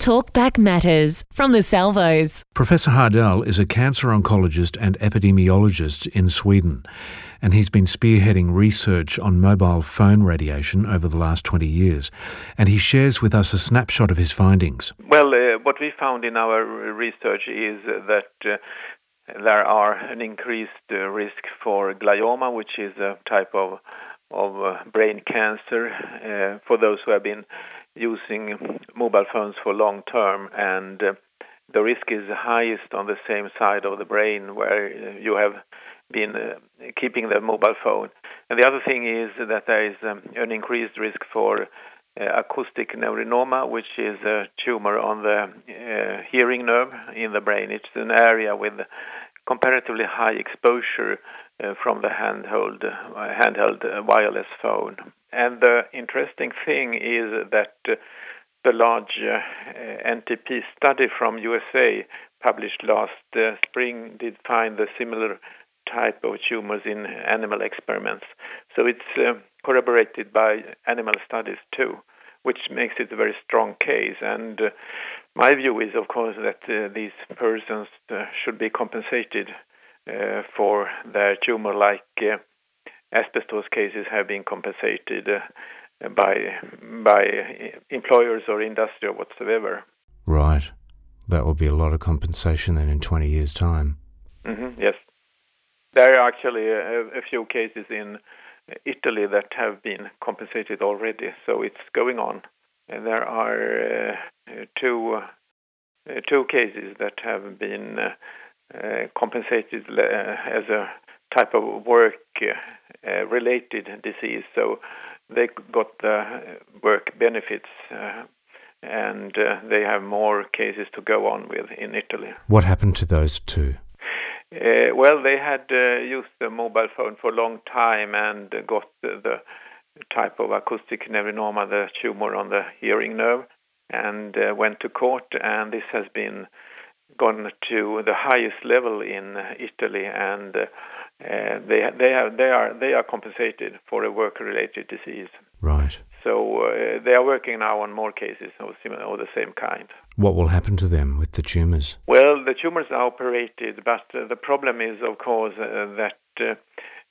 Talkback Matters from the Salvos. Professor Hardell is a cancer oncologist and epidemiologist in Sweden, and he's been spearheading research on mobile phone radiation over the last 20 years. And he shares with us a snapshot of his findings. Well, uh, what we found in our research is that uh, there are an increased uh, risk for glioma, which is a type of of uh, brain cancer uh, for those who have been using mobile phones for long term, and uh, the risk is highest on the same side of the brain where uh, you have been uh, keeping the mobile phone. And the other thing is that there is um, an increased risk for uh, acoustic neurinoma, which is a tumor on the uh, hearing nerve in the brain. It's an area with comparatively high exposure from the handheld uh, handheld uh, wireless phone. And the interesting thing is that the large NTP study from USA published last spring did find the similar type of tumors in animal experiments. So it's uh, corroborated by animal studies too, which makes it a very strong case. And uh, my view is, of course, that uh, these persons should be compensated for their tumor like asbestos cases have been compensated uh, by by employers or industry or whatsoever. Right. That will be a lot of compensation then in 20 years' time. Mm-hmm, yes. There are actually a, a, few cases in Italy that have been compensated already, so it's going on. And there are uh, two uh, two cases that have been uh, compensated uh, as a type of work uh, related disease. So they got the work benefits. Uh, and uh, they have more cases to go on with in Italy. What happened to those two? Uh, well, they had uh, used the mobile phone for a long time and got the, the type of acoustic neurinoma, the tumor on the hearing nerve, and uh, went to court. And this has been gone to the highest level in Italy, and uh, they they have they are they are compensated for a work-related disease. Right. So uh, they are working now on more cases of similar or the same kind. What will happen to them with the tumors? Well, the tumors are operated, but uh, the problem is, of course, uh, that uh,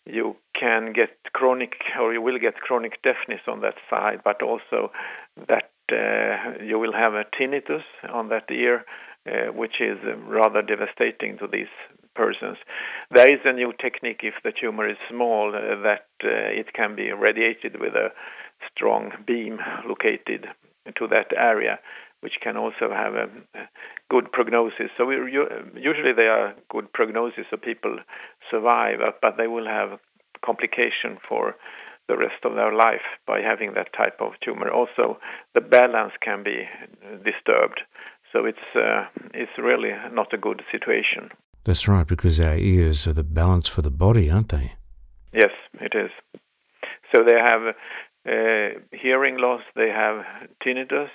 you can get chronic or you will get chronic deafness on that side, but also that uh, you will have a tinnitus on that ear, uh, which is rather devastating to these persons. There is a new technique if the tumor is small uh, that uh, it can be radiated with a strong beam located to that area, which can also have a, a good prognosis. So we, usually they are good prognosis, so people survive, but they will have complication for the rest of their life by having that type of tumor. Also, the balance can be disturbed, so it's uh, it's really not a good situation. That's right, because our ears are the balance for the body, aren't they? Yes, it is. So they have uh, hearing loss, they have tinnitus,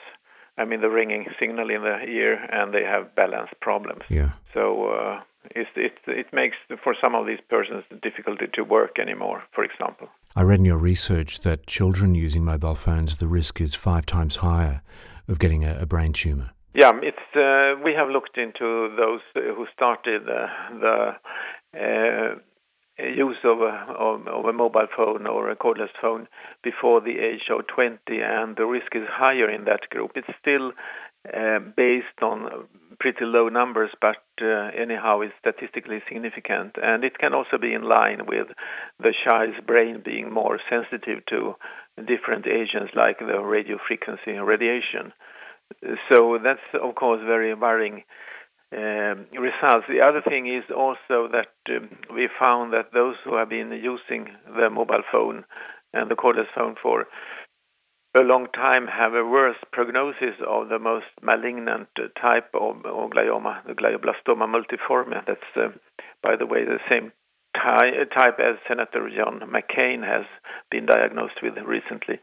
I mean the ringing signal in the ear, and they have balance problems. Yeah. So uh, it, it, it makes, for some of these persons, the difficulty to work anymore, for example. I read in your research that children using mobile phones, the risk is five times higher of getting a, a brain tumor. Yeah, it's uh, we have looked into those who started the uh, use of a, of, of a, mobile phone or a cordless phone before the age of 20, and the risk is higher in that group. It's still uh, based on pretty low numbers, but uh, anyhow, it's statistically significant, and it can also be in line with the child's brain being more sensitive to different agents like the radio frequency radiation. So that's of course very worrying um, results. The other thing is also that um, we found that those who have been using the mobile phone and the cordless phone for a long time have a worse prognosis of the most malignant type of, of glioma, the glioblastoma multiforme. That's, uh, by the way, the same ty- type as Senator John McCain has been diagnosed with recently.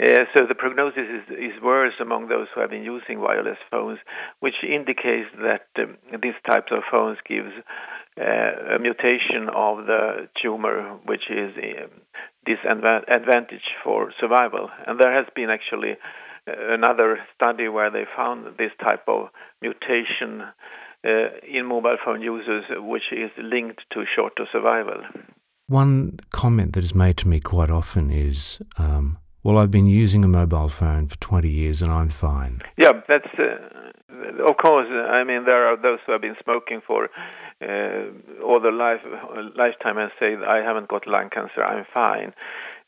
Uh, so the prognosis is, is worse among those who have been using wireless phones, which indicates that um, these types of phones gives uh, a mutation of the tumor, which is um, disadvantage for survival. And there has been actually another study where they found this type of mutation uh, in mobile phone users, which is linked to shorter survival. One comment that is made to me quite often is, um, "Well, I've been using a mobile phone for 20 years and I'm fine." Yeah, that's uh, of course. I mean, there are those who have been smoking for uh, all their life lifetime and say, "I haven't got lung cancer. I'm fine."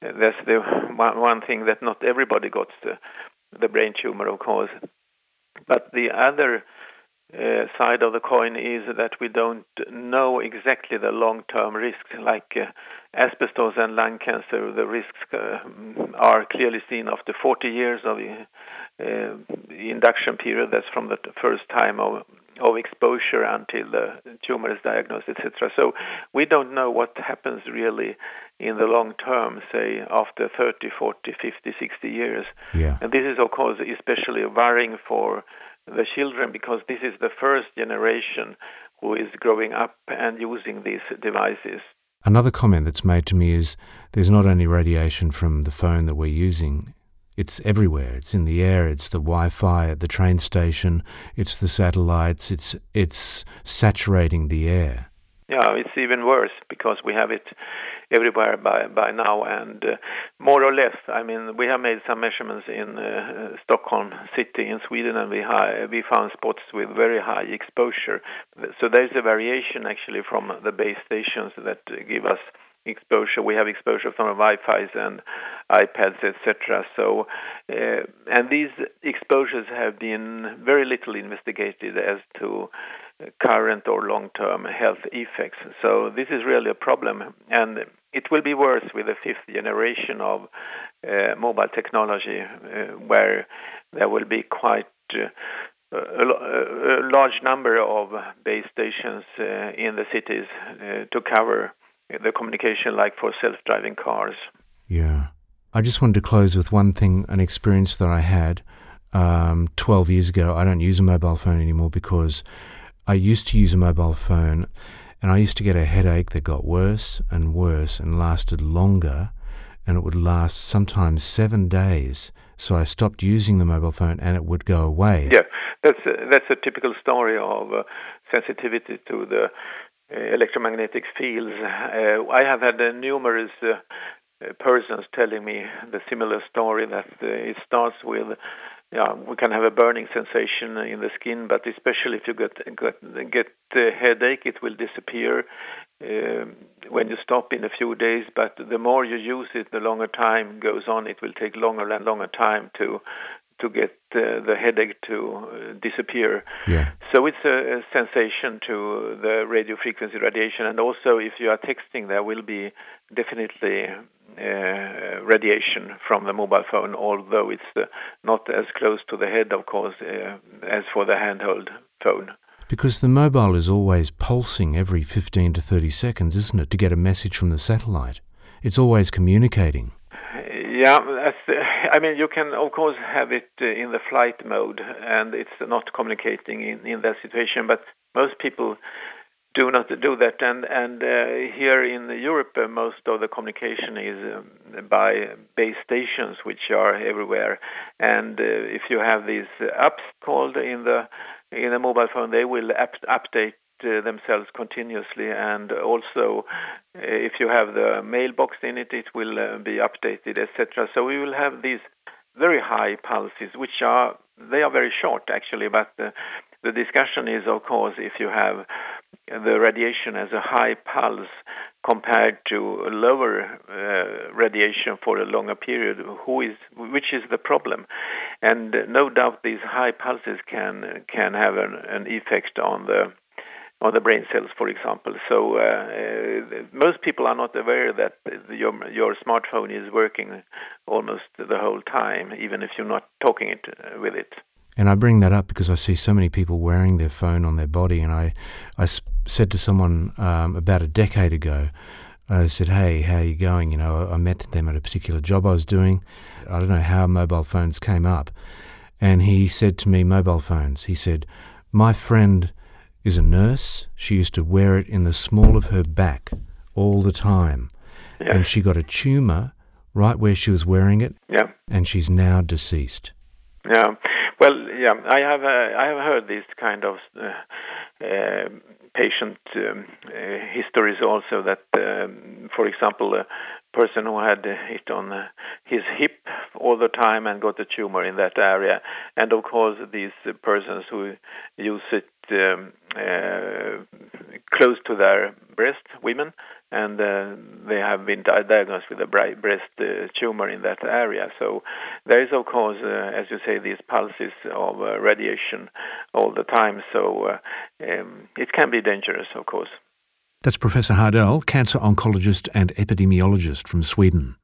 That's the one, one thing that not everybody got the, the brain tumor, of course. But the other uh, side of the coin is that we don't know exactly the long-term risks, like uh, asbestos and lung cancer. The risks uh, are clearly seen after 40 years of uh, induction period. That's from the first time of of exposure until the tumor is diagnosed, etc. So we don't know what happens really in the long term, say after 30, 40, 50, 60 years. Yeah. And this is, of course, especially worrying for the children because this is the first generation who is growing up and using these devices. Another comment that's made to me is there's not only radiation from the phone that we're using, it's everywhere. It's in the air, it's the Wi Fi at the train station, it's the satellites, it's, it's saturating the air. Yeah, it's even worse because we have it everywhere by by now, and uh, more or less. I mean, we have made some measurements in uh, Stockholm city in Sweden, and we we found spots with very high exposure. So there's a variation actually from the base stations that give us exposure. We have exposure from Wi-Fi's and iPads, etc. So, uh, and these exposures have been very little investigated as to current or long-term health effects. So this is really a problem, and it will be worse with the fifth generation of uh, mobile technology, uh, where there will be quite uh, a, a, large number of base stations uh, in the cities uh, to cover the communication, like for self-driving cars. Yeah, I just wanted to close with one thing, an experience that I had um, 12 years ago. I don't use a mobile phone anymore because I used to use a mobile phone and I used to get a headache that got worse and worse and lasted longer and it would last sometimes seven days. So I stopped using the mobile phone and it would go away. Yeah, that's a, that's a typical story of uh, sensitivity to the uh, electromagnetic fields. Uh, I have had uh, numerous uh, persons telling me the similar story that uh, it starts with yeah, we can have a burning sensation in the skin, but especially if you get get, get a headache, it will disappear uh, when you stop in a few days. But the more you use it, the longer time goes on. It will take longer and longer time to to get uh, the headache to uh, disappear. Yeah. So it's a, a, sensation to the radio frequency radiation, and also if you are texting, there will be definitely radiation from the mobile phone, although it's uh, not as close to the head, of course, uh, as for the handheld phone. Because the mobile is always pulsing every 15 to 30 seconds, isn't it, to get a message from the satellite? It's always communicating. Yeah, I mean, you can of course have it in the flight mode, and it's not communicating in, in that situation. But most people do not do that. And and uh, here in Europe, uh, most of the communication is um, by base stations, which are everywhere. And uh, if you have these apps called in the in a mobile phone, they will up- update uh, themselves continuously and also uh, if you have the mailbox in it it will uh, be updated etc so we will have these very high pulses which are they are very short actually but the discussion is of course if you have the radiation as a high pulse compared to lower uh, radiation for a longer period who is which is the problem? And no doubt these high pulses can can have an, an effect on the on the brain cells for example. So uh, uh most people are not aware that your your smartphone is working almost the whole time even if you're not talking it with it and I bring that up because I see so many people wearing their phone on their body. And I, I said to someone um, about a decade ago, I said, "Hey, how are you going?" You know, I met them at a particular job I was doing. I don't know how mobile phones came up, and he said to me, "Mobile phones." He said, "My friend is a nurse. She used to wear it in the small of her back all the time, yeah. and she got a tumor right where she was wearing it, yeah. and she's now deceased." Yeah, well, yeah, I have uh, I have heard this kind of uh, uh, patient um, uh, histories also that, um, for example, a person who had hit on uh, his hip all the time and got a tumor in that area, and of course these persons who use it um, uh, close to their breast, women, and uh, they have been diagnosed with a breast uh, tumor in that area. So there is, of course, uh, as you say, these pulses of uh, radiation all the time. So uh, um, it can be dangerous, of course. That's Professor Hardell, cancer oncologist and epidemiologist from Sweden.